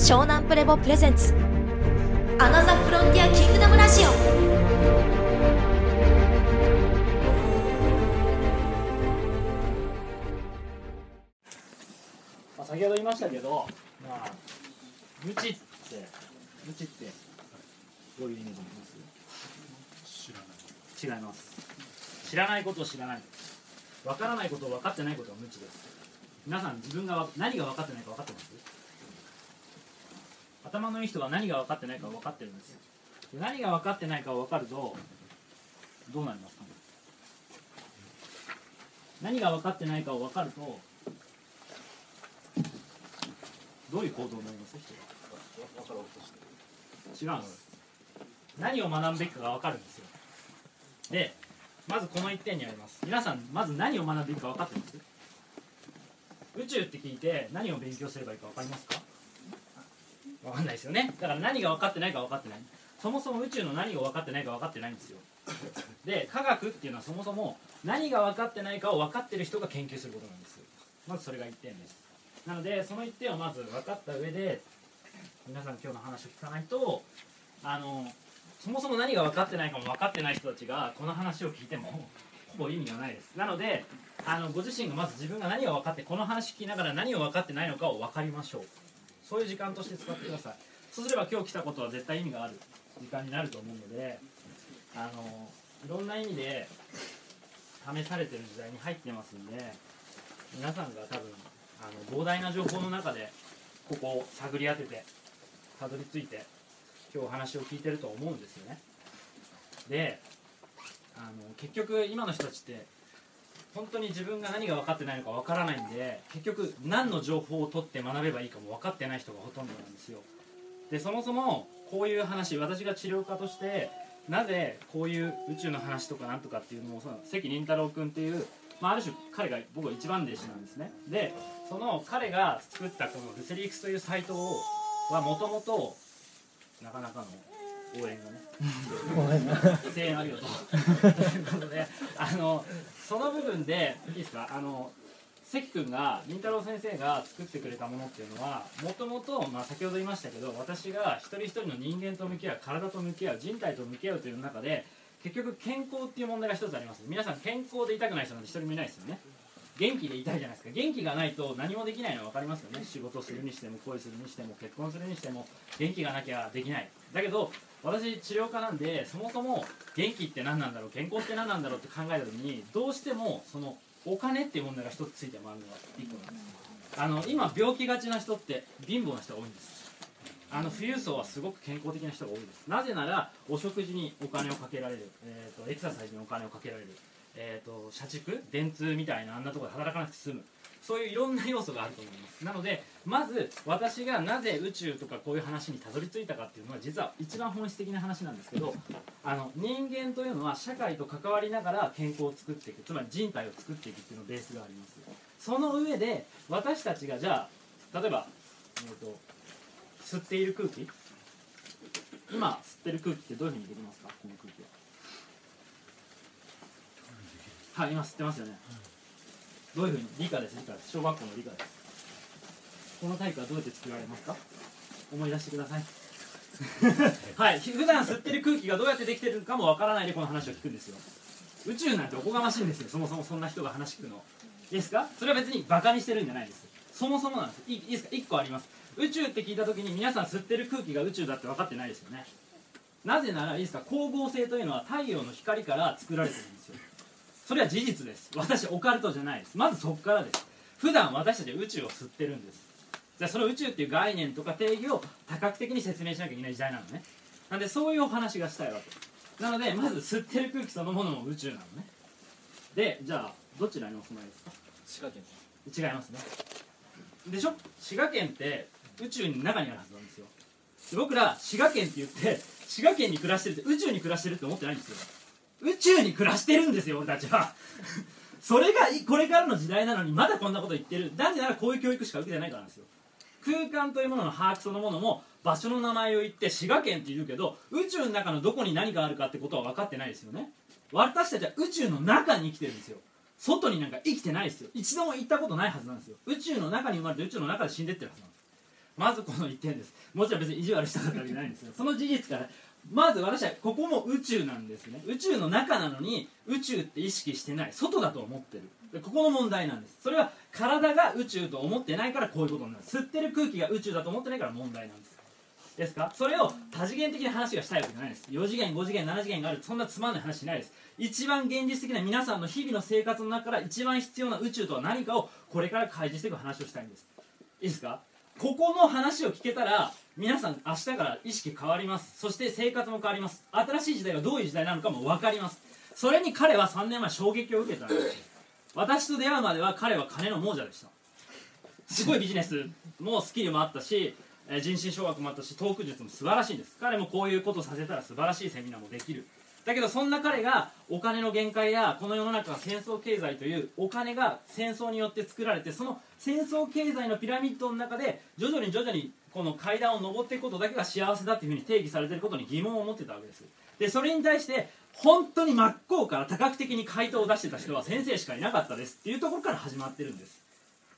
湘南プレボプレゼンツアナザフロンティアキングダムラジオまあ、先ほど言いましたけど、まあ、無知って、無知って、どういう意味だと思います？知らない。違います。知らないことを知らない。わからないことを分かってないことは無知です。皆さん、自分が何が分かってないか分かってます？頭のいい人は何が分かってないか分かってるんですよ。何が分かってないか分かると、どうなりますかね。何が分かってないかを分かると、どういう行動になります？人は。違うんです。何を学ぶべきかが分かるんですよ。でまずこの一点にあります。皆さんまず何を学ぶべきか分かってます？宇宙って聞いて何を勉強すればいいか分かりますか？分かんないですよね。だから何が分かってないか分かってない。そもそも宇宙の何が分かってないか分かってないんですよ。で科学っていうのはそもそも何が分かってないかを分かってる人が研究することなんです。まずそれが一点です。なのでその一点をまず分かった上で皆さん今日の話を聞かないとあのそもそも何が分かってないかも分かってない人たちがこの話を聞いてもほぼ意味がないです。なのであのご自身がまず自分が何が分かってこの話聞きながら何を分かってないのかを分かりましょう。そういう時間として使ってください。そうすれば今日来たことは絶対意味がある時間になると思うのであのいろんな意味で試されてる時代に入ってますんで皆さんが多分あの膨大な情報の中でここを探り当ててたどり着いて今日お話を聞いてると思うんですよね。であの結局今の人たちって本当に自分が何が分かってないのか分からないんで結局何の情報を取って学べばいいかも分かってない人がほとんどなんですよ。でそもそもこういう話私が治療家としてなぜこういう宇宙の話とかなんとかっていうのをその関凛太郎君っていう、まあ、ある種彼が僕は一番弟子なんですね。でその彼が作ったこのルセリックスというサイトをはもともとなかなかの応援がね。声援ありがとうということであのその部分でいいですか？あの関君が凛太郎先生が作ってくれたものっていうのはもともと先ほど言いましたけど私が一人一人の人間と向き合う体と向き合う人体と向き合うという中で結局健康っていう問題が一つあります。皆さん健康で痛くない人なんて一人もいないですよね。元気でいたいじゃないですか。元気がないと何もできないの分かりますよね。仕事するにしても恋するにしても結婚するにしても元気がなきゃできない。だけど私治療家なんでそもそも元気って何なんだろう健康って何なんだろうって考えた時にどうしてもそのお金っていう問題が一つついて回るのが一個なんです。あの今病気がちな人って貧乏な人が多いんです。あの富裕層はすごく健康的な人が多いです。なぜならお食事にお金をかけられる、えー、とエクササイズにお金をかけられる、えー、と社畜電通みたいなあんなところで働かなくて済む。そういういろんな要素があると思います。なのでまず私がなぜ宇宙とかこういう話にたどり着いたかっていうのは実は一番本質的な話なんですけどあの人間というのは社会と関わりながら健康を作っていく。つまり人体を作っていくっていうのベースがあります。その上で私たちがじゃあ例えば、えー、と吸っている空気。今吸ってる空気ってどういうふうにできますか？この空気は。はい今吸ってますよね、どういうふうに理科です理科です小学校の理科です。この体育はどうやって作られますか？思い出してください。はい。普段吸ってる空気がどうやってできてるかもわからないでこの話を聞くんですよ。宇宙なんておこがましいんですよ。そもそもそんな人が話聞くの。ですか？それは別にバカにしてるんじゃないです。そもそもなんです。いいいですか？1個あります。宇宙って聞いた時に皆さん吸ってる空気が宇宙だって分かってないですよね。なぜならいいですか？光合成というのは太陽の光から作られてるんですよ。それは事実です。私オカルトじゃないです。まずそこからです。普段私たちは宇宙を吸ってるんです。じゃあその宇宙っていう概念とか定義を多角的に説明しなきゃいけない時代なのね。なんでそういうお話がしたいわけ。なのでまず吸ってる空気そのものも宇宙なのね。でじゃあどちらにお住まいですか？滋賀県違いますね。でしょ？滋賀県って宇宙の中にあるはずなんですよ。で僕ら滋賀県って言って滋賀県に暮らしてるって宇宙に暮らしてるって思ってないんですよ宇宙に暮らしてるんですよ俺たちは。それがこれからの時代なのにまだこんなこと言ってる。なぜならこういう教育しか受けてないからなんですよ。空間というものの把握そのものも場所の名前を言って滋賀県って言うけど宇宙の中のどこに何があるかってことは分かってないですよね。私たちは宇宙の中に生きてるんですよ。外になんか生きてないですよ。一度も行ったことないはずなんですよ。宇宙の中に生まれて宇宙の中で死んでってるはずなんです。まずこの1点です。もちろん別に意地悪したかったわけじゃないんですよ。その事実からまず私はここも宇宙なんですね。宇宙の中なのに宇宙って意識してない。外だと思ってる。ここの問題なんです。それは体が宇宙と思ってないからこういうことになる。吸ってる空気が宇宙だと思ってないから問題なんです。ですか？それを多次元的な話がしたいわけじゃないです。4次元5次元7次元がある。そんなつまんない話しないです。一番現実的な皆さんの日々の生活の中から一番必要な宇宙とは何かをこれから開示していく話をしたいんです。いいですか？ここの話を聞けたら皆さん明日から意識変わります。そして生活も変わります。新しい時代がどういう時代なのかも分かります。それに彼は3年前衝撃を受けたんです私と出会うまでは彼は金の亡者でした。すごいビジネスもスキルもあったし人身掌握もあったしトーク術も素晴らしいんです。彼もこういうことさせたら素晴らしいセミナーもできる。だけどそんな彼がお金の限界やこの世の中が戦争経済というお金が戦争によって作られてその戦争経済のピラミッドの中で徐々に徐々にこの階段を上っていくことだけが幸せだっていうふうに定義されていることに疑問を持ってたわけです。でそれに対して本当に真っ向から多角的に回答を出してた人は先生しかいなかったですっていうところから始まってるんです。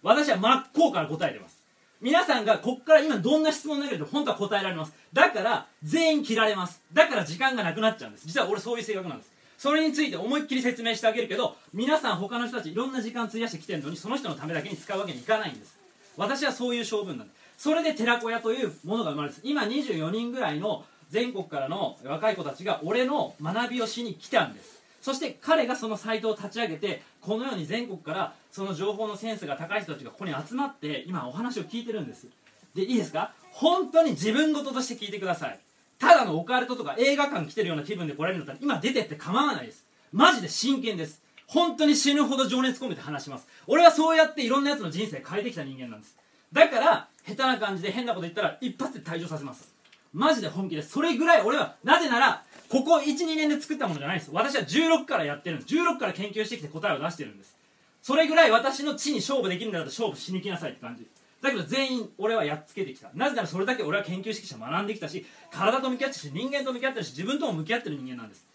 私は真っ向から答えてます。皆さんがこっから今どんな質問投げると本当は答えられます。だから全員切られます。だから時間がなくなっちゃうんです。実は俺そういう性格なんです。それについて思いっきり説明してあげるけど皆さん他の人たちいろんな時間費やしてきてるのにその人のためだけに使うわけにいかないんです。私はそういう性分なんです。それで寺子屋というものが生まれるんです今24人ぐらいの全国からの若い子たちが俺の学びをしに来たんです。そして彼がそのサイトを立ち上げてこのように全国からその情報のセンスが高い人たちがここに集まって今お話を聞いてるんです。でいいですか？本当に自分事として聞いてください。ただのオカルトとか映画館来てるような気分で来られるんだったら今出てって構わないです。マジで真剣です。本当に死ぬほど情熱込めて話します。俺はそうやっていろんなやつの人生変えてきた人間なんです。だから下手な感じで変なこと言ったら一発で退場させます。マジで本気です。それぐらい俺はなぜならここ12年で作ったものじゃないです。私は16からやってるんです。16から研究してきて答えを出してるんです。それぐらい私の地に勝負できるんだったら勝負しに来なさいって感じ。だけど全員俺はやっつけてきた。なぜならそれだけ俺は研究してきた学んできたし体と向き合ってるし人間と向き合ってるし自分とも向き合ってる人間なんです。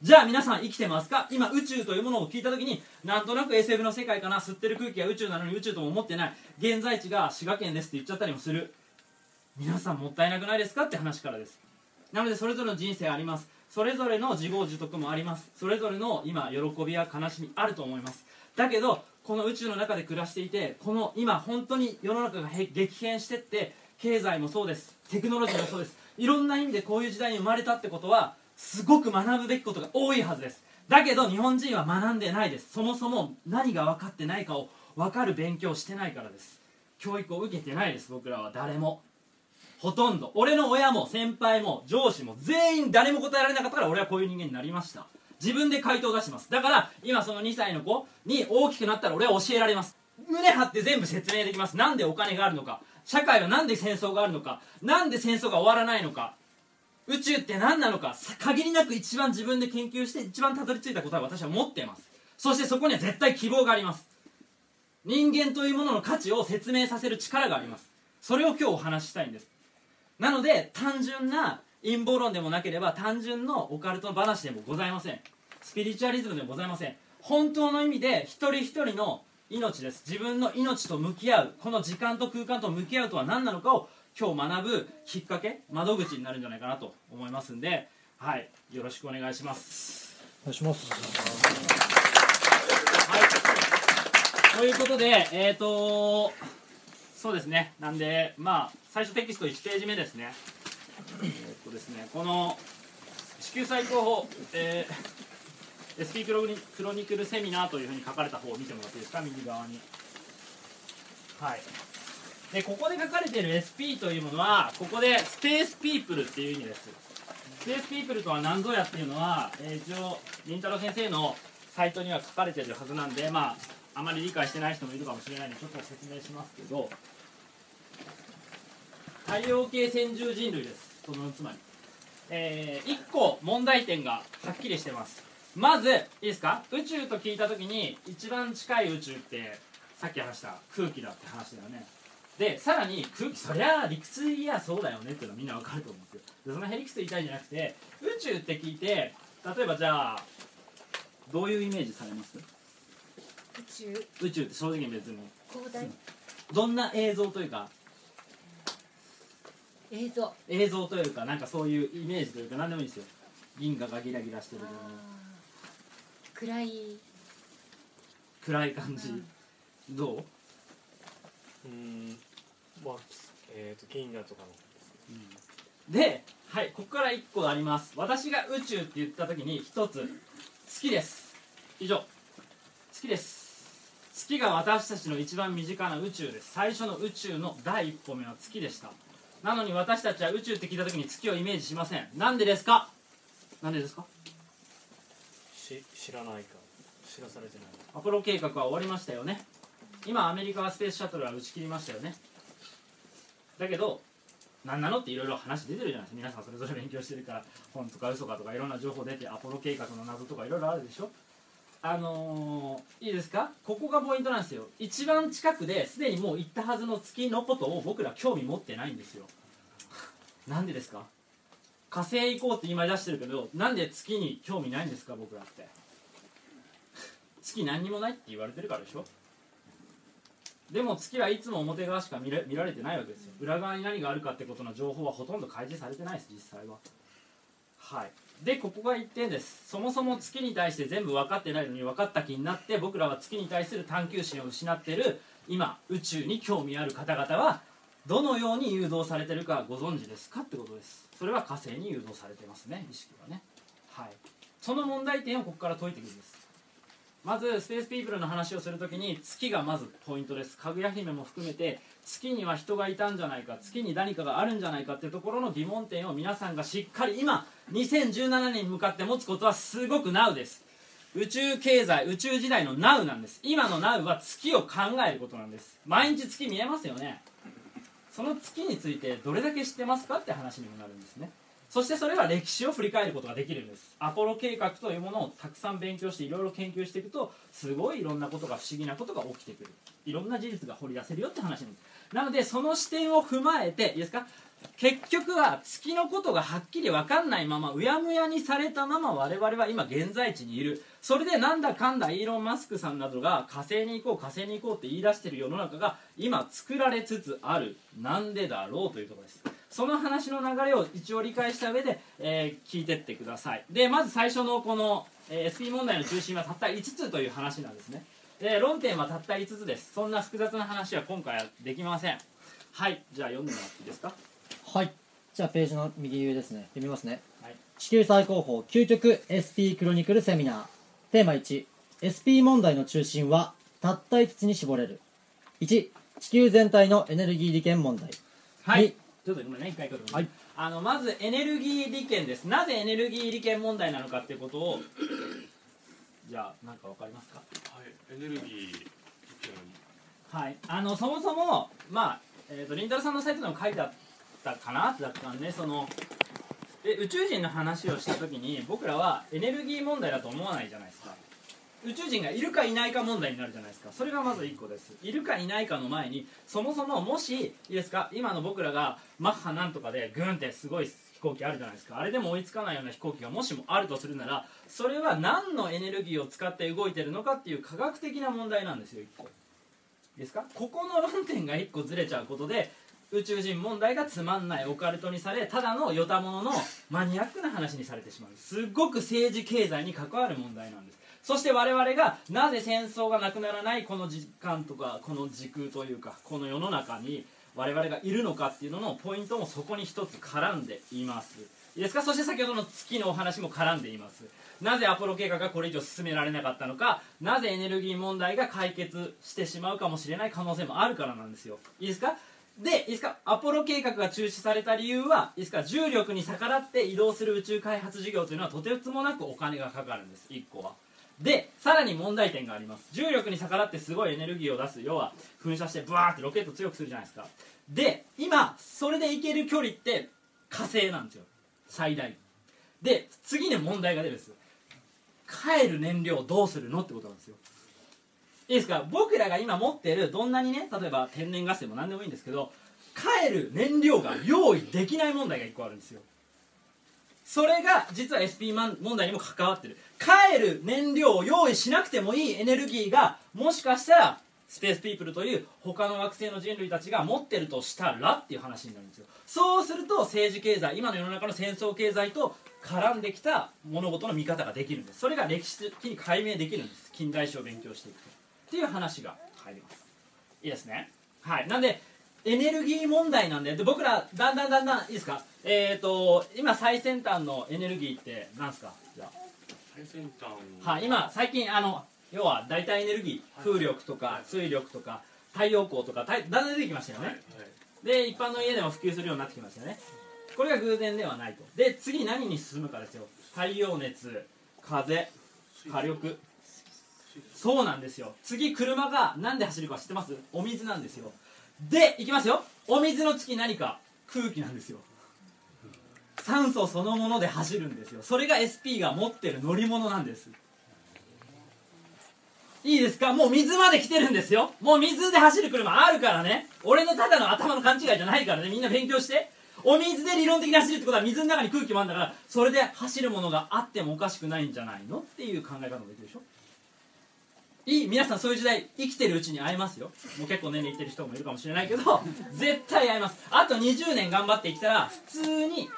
じゃあ皆さん生きてますか？今宇宙というものを聞いた時になんとなく SF の世界かな？吸ってる空気が宇宙なのに宇宙とも思ってない。現在地が滋賀県ですって言っちゃったりもする。皆さんもったいなくないですか？って話からです。なのでそれぞれの人生あります。それぞれの自業自得もあります。それぞれの今喜びや悲しみあると思います。だけどこの宇宙の中で暮らしていてこの今本当に世の中が激変してって経済もそうです。テクノロジーもそうです。いろんな意味でこういう時代に生まれたってことはすごく学ぶべきことが多いはずです。だけど日本人は学んでないです。そもそも何が分かってないかを分かる勉強してないからです。教育を受けてないです僕らは。誰も。ほとんど。俺の親も先輩も上司も全員誰も答えられなかったから俺はこういう人間になりました。自分で回答を出します。だから今その2歳の子に大きくなったら俺は教えられます。胸張って全部説明できます。なんでお金があるのか。社会はなんで戦争があるのか。なんで戦争が終わらないのか。宇宙って何なのか。限りなく一番自分で研究して一番たどり着いた答えを私は持っています。そしてそこには絶対希望があります。人間というものの価値を説明させる力があります。それを今日お話ししたいんです。なので単純な陰謀論でもなければ単純のオカルトの話でもございません。スピリチュアリズムでもございません。本当の意味で一人一人の命です。自分の命と向き合うこの時間と空間と向き合うとは何なのかを今日学ぶきっかけ窓口になるんじゃないかなと思いますんではい。よろしくお願いします。お願いします。はい。ということでえっ、ー、とそうですね。なんでまあ最初テキスト1ページ目ですね。えっ、とですねこの地球最高峰、えー、SP クロクロニクルセミナーというふうに書かれた方を見てもらっていいですか？右側に。はい。でここで書かれている SP というものはここでスペースピープルっていう意味です。スペースピープルとは何ぞやっていうのは、えー、一応りんたろー先生のサイトには書かれているはずなんでまああまり理解してない人もいるかもしれないのでちょっと説明しますけど太陽系先住人類です。そのつまり。えー、1個問題点がはっきりしてます。まずいいですか？宇宙と聞いた時に一番近い宇宙ってさっき話した空気だって話だよね。でさらに空気そりゃ理屈いやそうだよねっていうのはみんなわかると思うんですよ。でそのヘリクス言いたいんじゃなくて宇宙って聞いて例えばじゃあどういうイメージされます？宇宙？宇宙って正直別に。広大？どんな映像というか？映像。映像というかなんかそういうイメージというか何でもいいですよ。銀河がギラギラしてるような。暗い。暗い感じ、どう、うん。まあえっ、と銀河とかのではいここから1個あります。私が宇宙って言った時に1つ。好きです。以上。好きです月が私たちの一番身近な宇宙です。最初の宇宙の第一歩目は月でした。なのに私たちは宇宙って聞いた時に月をイメージしません。なんでですか？なんでですか？し知らないか。知らされてない。アポロ計画は終わりましたよね。今アメリカはスペースシャトルは打ち切りましたよね。だけど何なのっていろいろ話出てるじゃないですか。皆さんそれぞれ勉強してるから本とか嘘かとかいろんな情報出てアポロ計画の謎とかいろいろあるでしょあのーいいですか？ここがポイントなんですよ。一番近くですでにもう行ったはずの月のことを僕ら興味持ってないんですよ。なんでですか？火星行こうって今出してるけどなんで月に興味ないんですか？僕らって。月何にもないって言われてるからでしょ？でも月はいつも表側しか見れ見られてないわけですよ。裏側に何があるかってことの情報はほとんど開示されてないです実際は。はい。でここが1点です。そもそも月に対して全部分かってないのに分かった気になって僕らは月に対する探求心を失ってる今宇宙に興味ある方々はどのように誘導されてるかご存知ですかってことです。それは火星に誘導されてますね意識はね。はい。その問題点をここから解いていくんです。まずスペースピープルの話をするときに月がまずポイントです。かぐや姫も含めて月には人がいたんじゃないか月に何かがあるんじゃないかっていうところの疑問点を皆さんがしっかり今2017年に向かって持つことはすごく NOW です。宇宙経済宇宙時代の NOW なんです。今の NOW は月を考えることなんです。毎日月見えますよね。その月についてどれだけ知ってますかって話にもなるんですね。そしてそれは歴史を振り返ることができるんです。アポロ計画というものをたくさん勉強していろいろ研究していくとすごいいろんなことが不思議なことが起きてくる。いろんな事実が掘り出せるよって話なんです。なのでその視点を踏まえていいですか結局は月のことがはっきり分かんないままうやむやにされたまま我々は今現在地にいる。それでなんだかんだイーロン・マスクさんなどが火星に行こう火星に行こうって言い出している世の中が今作られつつある。なんでだろうというところです。その話の流れを一応理解した上で、えー聞いてってください。でまず最初のこの、えー SP 問題の中心はたった5つという話なんですね。で論点はたった5つです。そんな複雑な話は今回はできません。はい。じゃあ読んでもらっていいですか？はい。じゃあページの右上ですね。読みますね。はい。地球最高峰究極 SP クロニクルセミナー。テーマ 1SP 問題の中心はたった5つに絞れる。1地球全体のエネルギー利権問題。はい、はいちょっとごめんね一回これはい。あのまずエネルギー利権です。なぜエネルギー利権問題なのかっていうことをじゃあ何かわかりますか？はいエネルギー意見はい。あのそもそもまあ、えー、とリンタルさんのサイトでも書いてあったかなだったんでそのえ宇宙人の話をした時に僕らはエネルギー問題だと思わないじゃないですか宇宙人がいるかいないか問題になるじゃないですか。それがまず1個です。いるかいないかの前にそもそももしいいですか？今の僕らがマッハなんとかでグンってすごい飛行機あるじゃないですか。あれでも追いつかないような飛行機がもしもあるとするならそれは何のエネルギーを使って動いてるのかっていう科学的な問題なんですよ1個。いいですか？ここの論点が1個ずれちゃうことで宇宙人問題がつまんないオカルトにされただのヨタもののマニアックな話にされてしまう。すっごく政治経済に関わる問題なんです。そして我々がなぜ戦争がなくならないこの時間とかこの時空というかこの世の中に我々がいるのかっていうののポイントもそこに一つ絡んでいます。いいですか？そして先ほどの月のお話も絡んでいます。なぜアポロ計画がこれ以上進められなかったのか？なぜエネルギー問題が解決してしまうかもしれない可能性もあるからなんですよ。いいですか？でいいですか？アポロ計画が中止された理由はいいですか？重力に逆らって移動する宇宙開発事業というのはとてつもなくお金がかかるんです。1個は。でさらに問題点があります。重力に逆らってすごいエネルギーを出す。要は噴射してブワーってロケット強くするじゃないですか。で今それで行ける距離って火星なんですよ。最大で次に問題が出るんです帰る燃料どうするのってことなんですよ。いいですか？僕らが今持ってるどんなにね例えば天然ガスでも何でもいいんですけど帰る燃料が用意できない問題が1個あるんですよ。それが実は SP 問題にも関わってる。帰る燃料を用意しなくてもいいエネルギーがもしかしたらスペースピープルという他の惑星の人類たちが持ってるとしたらっていう話になるんですよ。そうすると政治経済今の世の中の戦争経済と絡んできた物事の見方ができるんです。それが歴史的に解明できるんです。近代史を勉強していくと。っていう話が入ります。いいですね。はい。なんでエネルギー問題なんでで僕らだんだんだんだんいいですか？えっ、と今最先端のエネルギーって何ですか？じゃあ。最先端。はい、今最近あの要は代替エネルギー風力とか水力とか太陽光とかだんだん出てきましたよはいねで一般の家でも普及するようになってきましたよね。これが偶然ではないと。で次何に進むかですよ。太陽熱風火力。そうなんですよ。次車が何で走るか知ってます？お水なんですよ。でいきますよ。お水の次何か。空気なんですよ酸素そのもので走るんですよ。それが SP が持ってる乗り物なんです。いいですか？もう水まで来てるんですよ。もう水で走る車あるからね。俺のただの頭の勘違いじゃないからね。みんな勉強して。お水で理論的に走るってことは水の中に空気もあるんだからそれで走るものがあってもおかしくないんじゃないの？っていう考え方もできるでしょ？いい皆さんそういう時代生きてるうちに会えますよ。もう結構年齢いってる人もいるかもしれないけど絶対会えます。あと20年頑張ってきたら普通に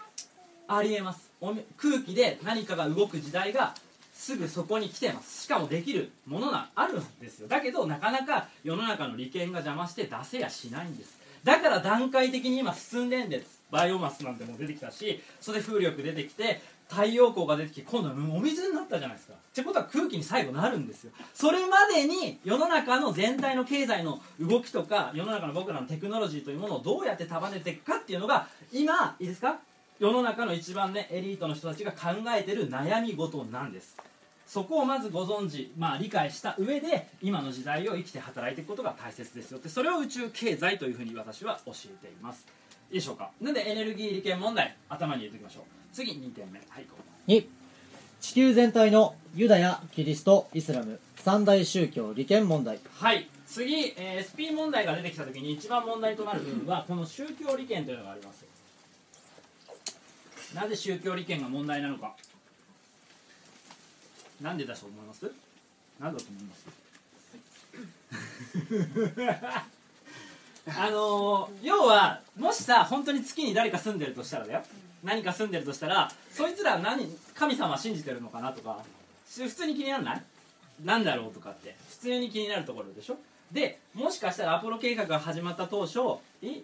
ありえます。空気で何かが動く時代がすぐそこに来てます。しかもできるものがあるんですよ。だけどなかなか世の中の利権が邪魔して出せやしないんです。だから段階的に今進んでんです。バイオマスなんても出てきたしそれで風力出てきて太陽光が出てきて今度はお水になったじゃないですか。ってことは空気に最後なるんですよ。それまでに世の中の全体の経済の動きとか世の中の僕らのテクノロジーというものをどうやって束ねていくかっていうのが今いいですか？世の中の一番ねエリートの人たちが考えてる悩み事なんです。そこをまずご存知、まあ、理解した上で今の時代を生きて働いていくことが大切ですよってそれを宇宙経済というふうに私は教えています。いいでしょうか？なんでエネルギー利権問題頭に入れておきましょう。次2点目。はいこう。2地球全体のユダヤキリストイスラム。三大宗教利権問題。はい。次、えー SP 問題が出てきた時に一番問題となる部分はこの宗教利権というのがありますなぜ宗教利権が問題なのか。なんでだと思います？なんだと思います？あのー要はもしさ本当に月に誰か住んでるとしたらだよ。何か住んでるとしたらそいつら何神様信じてるのかなとか普通に気にならない？なんだろうとかって普通に気になるところでしょ？でもしかしたらアポロ計画が始まった当初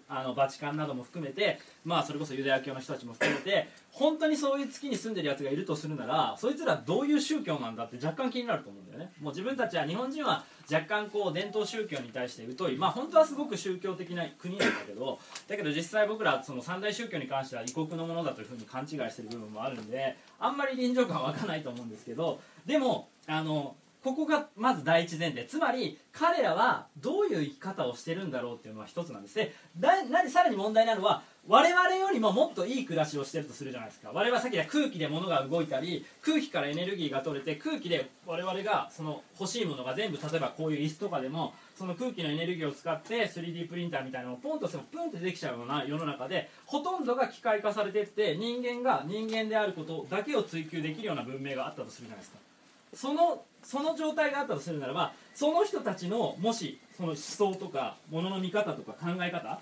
あのバチカンなども含めてまあそれこそユダヤ教の人たちも含めて本当にそういう月に住んでるやつがいるとするならそいつらどういう宗教なんだって若干気になると思うんだよね。もう自分たちは日本人は若干こう伝統宗教に対して疎い。まあ本当はすごく宗教的な国なんだけどだけど実際僕らその三大宗教に関しては異国のものだというふうに勘違いしてる部分もあるんであんまり臨場感湧かないと思うんですけどでもあのここがまず第一前提。つまり彼らはどういう生き方をしてるんだろうっていうのは一つなんですでだなさらに問題なのは我々よりももっといい暮らしをしてるとするじゃないですか。我々はさっき言った空気で物が動いたり空気からエネルギーが取れて空気で我々がその欲しいものが全部例えばこういう椅子とかでもその空気のエネルギーを使って 3D プリンターみたいなのをポンとしてもプンってできちゃうような世の中でほとんどが機械化されてって人間が人間であることだけを追求できるような文明があったとするじゃないですか。そのその状態があったとするならばその人たちのもしその思想とかものの見方とか考え方っ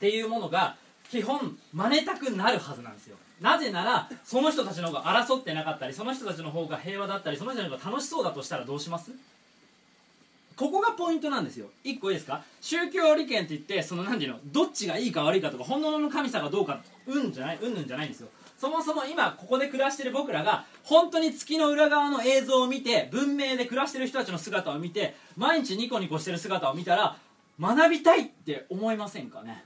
ていうものが基本真似たくなるはずなんですよ。なぜならその人たちの方が争ってなかったりその人たちの方が平和だったりその人たちの方が楽しそうだとしたらどうします？ここがポイントなんですよ。一個いいですか？宗教利権って言ってその何ていうのどっちがいいか悪いかとか本物の神様がどうかうんじゃないうんぬんじゃないんですよ。そもそも今ここで暮らしてる僕らが本当に月の裏側の映像を見て文明で暮らしてる人たちの姿を見て毎日ニコニコしてる姿を見たら学びたいって思いませんかね？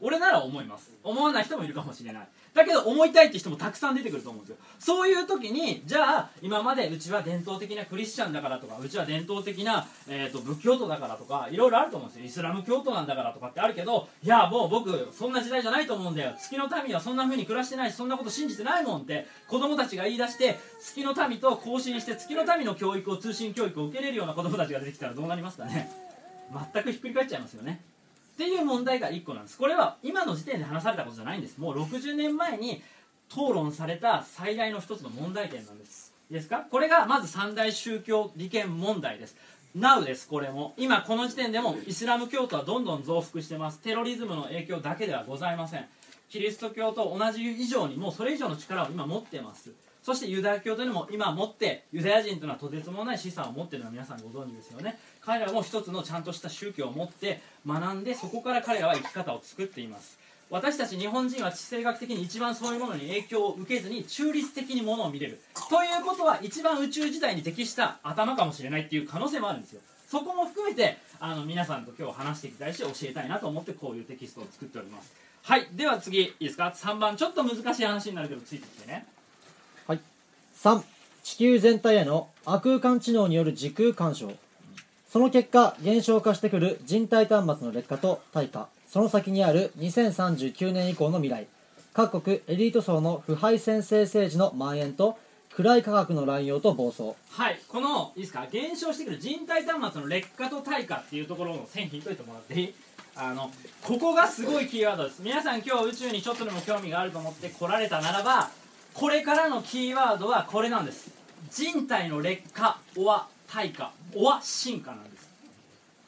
俺なら思います。思わない人もいるかもしれない。だけど思いたいって人もたくさん出てくると思うんですよ。そういう時にじゃあ今までうちは伝統的なクリスチャンだからとかうちは伝統的な、えー、と仏教徒だからとかいろいろあると思うんですよ。イスラム教徒なんだからとかってあるけどいやもう僕そんな時代じゃないと思うんだよ。月の民はそんな風に暮らしてないしそんなこと信じてないもんって子供たちが言い出して月の民と交信して月の民の教育を通信教育を受けれるような子供たちが出てきたらどうなりますかね。全くひっくり返っちゃいますよね。っていう問題が1個なんです。これは今の時点で話されたことじゃないんです。もう60年前に討論された最大の1つの問題点なんです。いいですか？これがまず三大宗教利権問題です。Now ですこれも。今この時点でもイスラム教徒はどんどん増幅してます。テロリズムの影響だけではございません。キリスト教と同じ以上にもうそれ以上の力を今持ってます。そしてユダヤ教というのも今持ってユダヤ人というのはとてつもない資産を持っているのは皆さんご存知ですよね。彼らも一つのちゃんとした宗教を持って学んでそこから彼らは生き方を作っています。私たち日本人は地政学的に一番そういうものに影響を受けずに中立的にものを見れる。ということは一番宇宙時代に適した頭かもしれないっていう可能性もあるんですよ。そこも含めてあの皆さんと今日話していきたいし教えたいなと思ってこういうテキストを作っております。はいでは次いいですか？3番ちょっと難しい話になるけどついてきてね。はい。3地球全体への亜空間知能による時空干渉。その結果減少化してくる人体端末の劣化と退化その先にある2039年以降の未来。各国エリート層の腐敗先制政治の蔓延と暗い科学の乱用と暴走。はいこのいいですか？減少してくる人体端末の劣化と退化っていうところの線引いといてもらっていい？あのここがすごいキーワードです。皆さん今日宇宙にちょっとでも興味があると思って来られたならばこれからのキーワードはこれなんです。人体の劣化おは退化。おは進化なんです。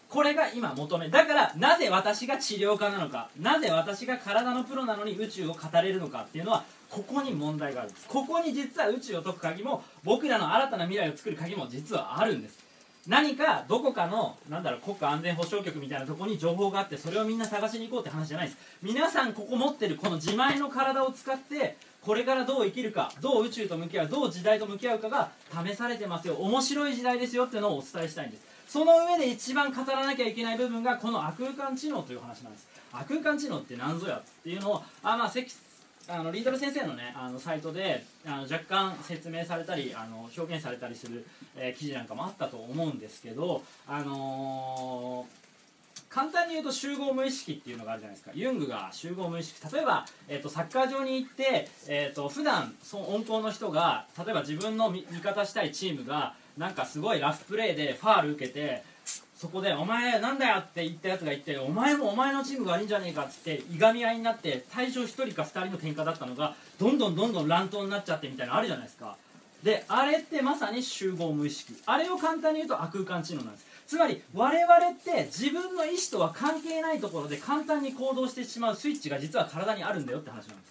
これが今求めだからなぜ私が治療家なのかなぜ私が体のプロなのに宇宙を語れるのかっていうのはここに問題があるんです。ここに実は宇宙を解く鍵も僕らの新たな未来を作る鍵も実はあるんです。何かどこかのなんだろう国家安全保障局みたいなところに情報があってそれをみんな探しに行こうって話じゃないです。皆さんここ持ってるこの自前の体を使ってこれからどう生きるかどう宇宙と向き合うどう時代と向き合うかが試されてますよ。面白い時代ですよっていうのをお伝えしたいんです。その上で一番語らなきゃいけない部分がこの亜空間知能という話なんです。亜空間知能って何ぞやっていうのをあまああのリードル先生のねあのサイトであの若干説明されたりあの表現されたりする、えー記事なんかもあったと思うんですけどあのー簡単に言うと集合無意識っていうのがあるじゃないですか。ユングが集合無意識。例えば、えー、とサッカー場に行って、えー、と普段その温厚の人が例えば自分の味味方したいチームがなんかすごいラフプレーでファール受けてそこで「お前なんだよ」って言ったやつが言って「お前もお前のチームが悪いんじゃねえか」っつっていがみ合いになって対象1人か2人の喧嘩だったのがどんどんどんどん乱闘になっちゃってみたいなのあるじゃないですか。であれってまさに集合無意識。あれを簡単に言うと亜空間知能なんです。つまり我々って自分の意思とは関係ないところで簡単に行動してしまうスイッチが実は体にあるんだよって話なんです。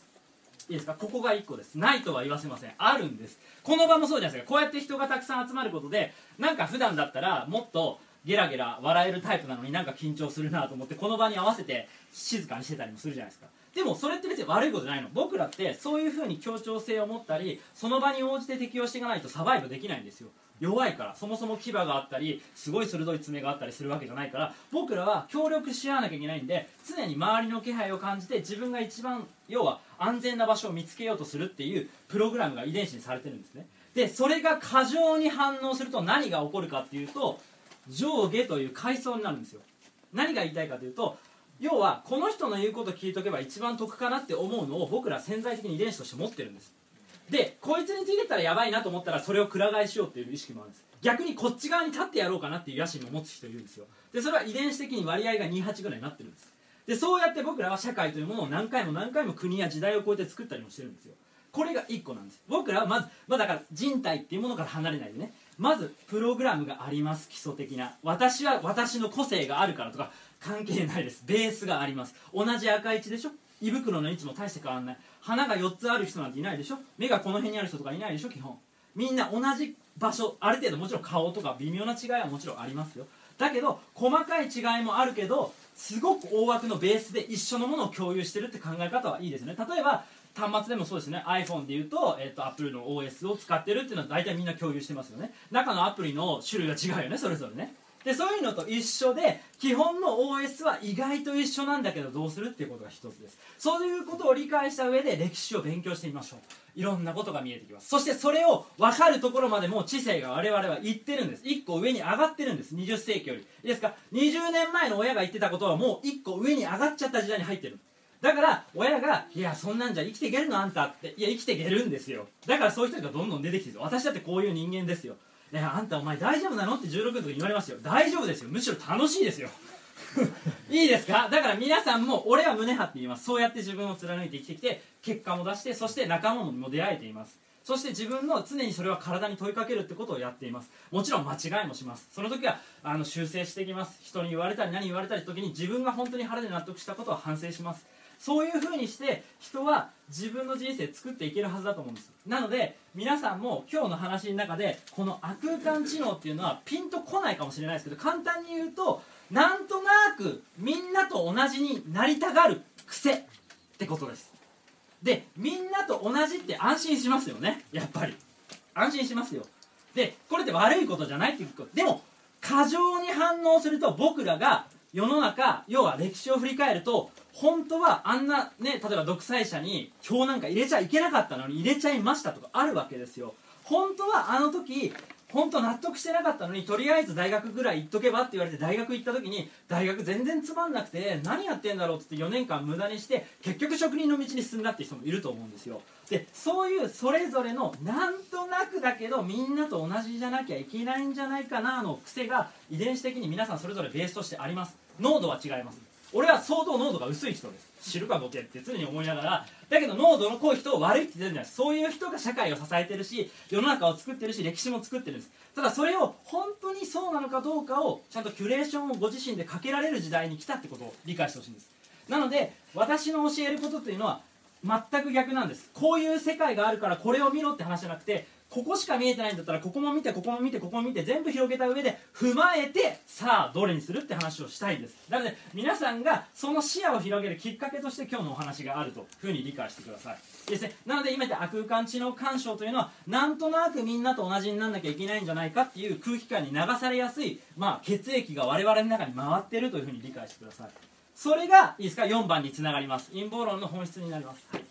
いいですか？ここが1個です。ないとは言わせません。あるんです。この場もそうじゃないですか。こうやって人がたくさん集まることでなんか普段だったらもっとゲラゲラ笑えるタイプなのになんか緊張するなと思ってこの場に合わせて静かにしてたりもするじゃないですか。でもそれって別に悪いことじゃないの。僕らってそういうふうに協調性を持ったりその場に応じて適応していかないとサバイブできないんですよ。弱いから。そもそも牙があったりすごい鋭い爪があったりするわけじゃないから。僕らは協力し合わなきゃいけないんで常に周りの気配を感じて自分が一番要は安全な場所を見つけようとするっていうプログラムが遺伝子にされてるんですね。でそれが過剰に反応すると何が起こるかっていうと上下という階層になるんですよ。何が言いたいかというと要はこの人の言うこと聞いとけば一番得かなって思うのを僕ら潜在的に遺伝子として持ってるんです。でこいつについてたらやばいなと思ったらそれをくら替えしようっていう意識もあるんです。逆にこっち側に立ってやろうかなっていう野心も持つ人いるんですよ。でそれは遺伝子的に割合が28ぐらいになってるんです。でそうやって僕らは社会というものを何回も何回も国や時代を超えて作ったりもしてるんですよ。これが1個なんです。僕らはまず、まあ、だから人体っていうものから離れないでね。まずプログラムがあります基礎的な。私は私の個性があるからとか関係ないです。ベースがあります。同じ赤い血でしょ？胃袋の位置も大して変わらない。鼻が4つある人なんていないでしょ？目がこの辺にある人とかいないでしょ？基本。みんな同じ場所ある程度もちろん顔とか微妙な違いはもちろんありますよ。だけど細かい違いもあるけどすごく大枠のベースで一緒のものを共有してるって考え方はいいですね。例えば端末でもそうですね。iPhone でいうと,、えっと Apple の OS を使ってるっていうのは大体みんな共有してますよね。中のアプリの種類が違うよねそれぞれね。でそういうのと一緒で基本の OS は意外と一緒なんだけどどうするっていうことが一つです。そういうことを理解した上で歴史を勉強してみましょういろんなことが見えてきます。そしてそれを分かるところまでもう知性が我々は言ってるんです。1個上に上がってるんです。20世紀より。いいですか？20年前の親が言ってたことはもう1個上に上がっちゃった時代に入ってる。だから親が「いやそんなんじゃ生きていけるの？あんた」って。いや生きていけるんですよ。だからそういう人がどんどん出てきてる私だってこういう人間ですよ。いやあんたお前大丈夫なの？って16の時に言われましたよ。大丈夫ですよ。むしろ楽しいですよ。いいですか？だから皆さんも俺は胸張って言います。そうやって自分を貫いて生きてきて結果も出してそして仲間も出会えています。そして自分の常にそれは体に問いかけるってことをやっています。もちろん間違いもします。その時はあの修正していきます。人に言われたり何言われたり時に自分が本当に腹で納得したことは反省します。そういうふうにして人は自分の人生作っていけるはずだと思うんです。なので皆さんも今日の話の中でこの亜空間知能っていうのはピンとこないかもしれないですけど簡単に言うとなんとなくみんなと同じになりたがる癖ってことです。でみんなと同じって安心しますよね。やっぱり。安心しますよ。でこれって悪いことじゃないっていうこと。でも過剰に反応すると僕らが世の中要は歴史を振り返ると本当はあんなね例えば独裁者に票なんか入れちゃいけなかったのに入れちゃいましたとかあるわけですよ。本当はあの時本当納得してなかったのにとりあえず大学ぐらい行っとけばって言われて大学行った時に大学全然つまんなくて何やってんだろうって言って4年間無駄にして結局職人の道に進んだって人もいると思うんですよ。でそういうそれぞれのなんとなくだけどみんなと同じじゃなきゃいけないんじゃないかなの癖が遺伝子的に皆さんそれぞれベースとしてあります。濃度は違います。俺は相当濃度が薄い人です。知るかボケって常に思いながら。だけど濃度の濃い人を悪いって言ってるんじゃない。そういう人が社会を支えてるし世の中を作ってるし歴史も作ってるんです。ただそれを本当にそうなのかどうかをちゃんとキュレーションをご自身でかけられる時代に来たってことを理解してほしいんです。なので私の教えることというのは全く逆なんです。こういう世界があるからこれを見ろって話じゃなくてここしか見えてないんだったらここも見てここも見てここも見て全部広げた上で踏まえてさあどれにするって話をしたいんです。なので皆さんがその視野を広げるきっかけとして今日のお話があるというふうに理解してください。ですね。なので今言った空間知能干渉というのはなんとなくみんなと同じになんなきゃいけないんじゃないかっていう空気感に流されやすい、まあ、血液が我々の中に回ってるというふうに理解してください。それがいいですか？4番につながります。陰謀論の本質になります、はい。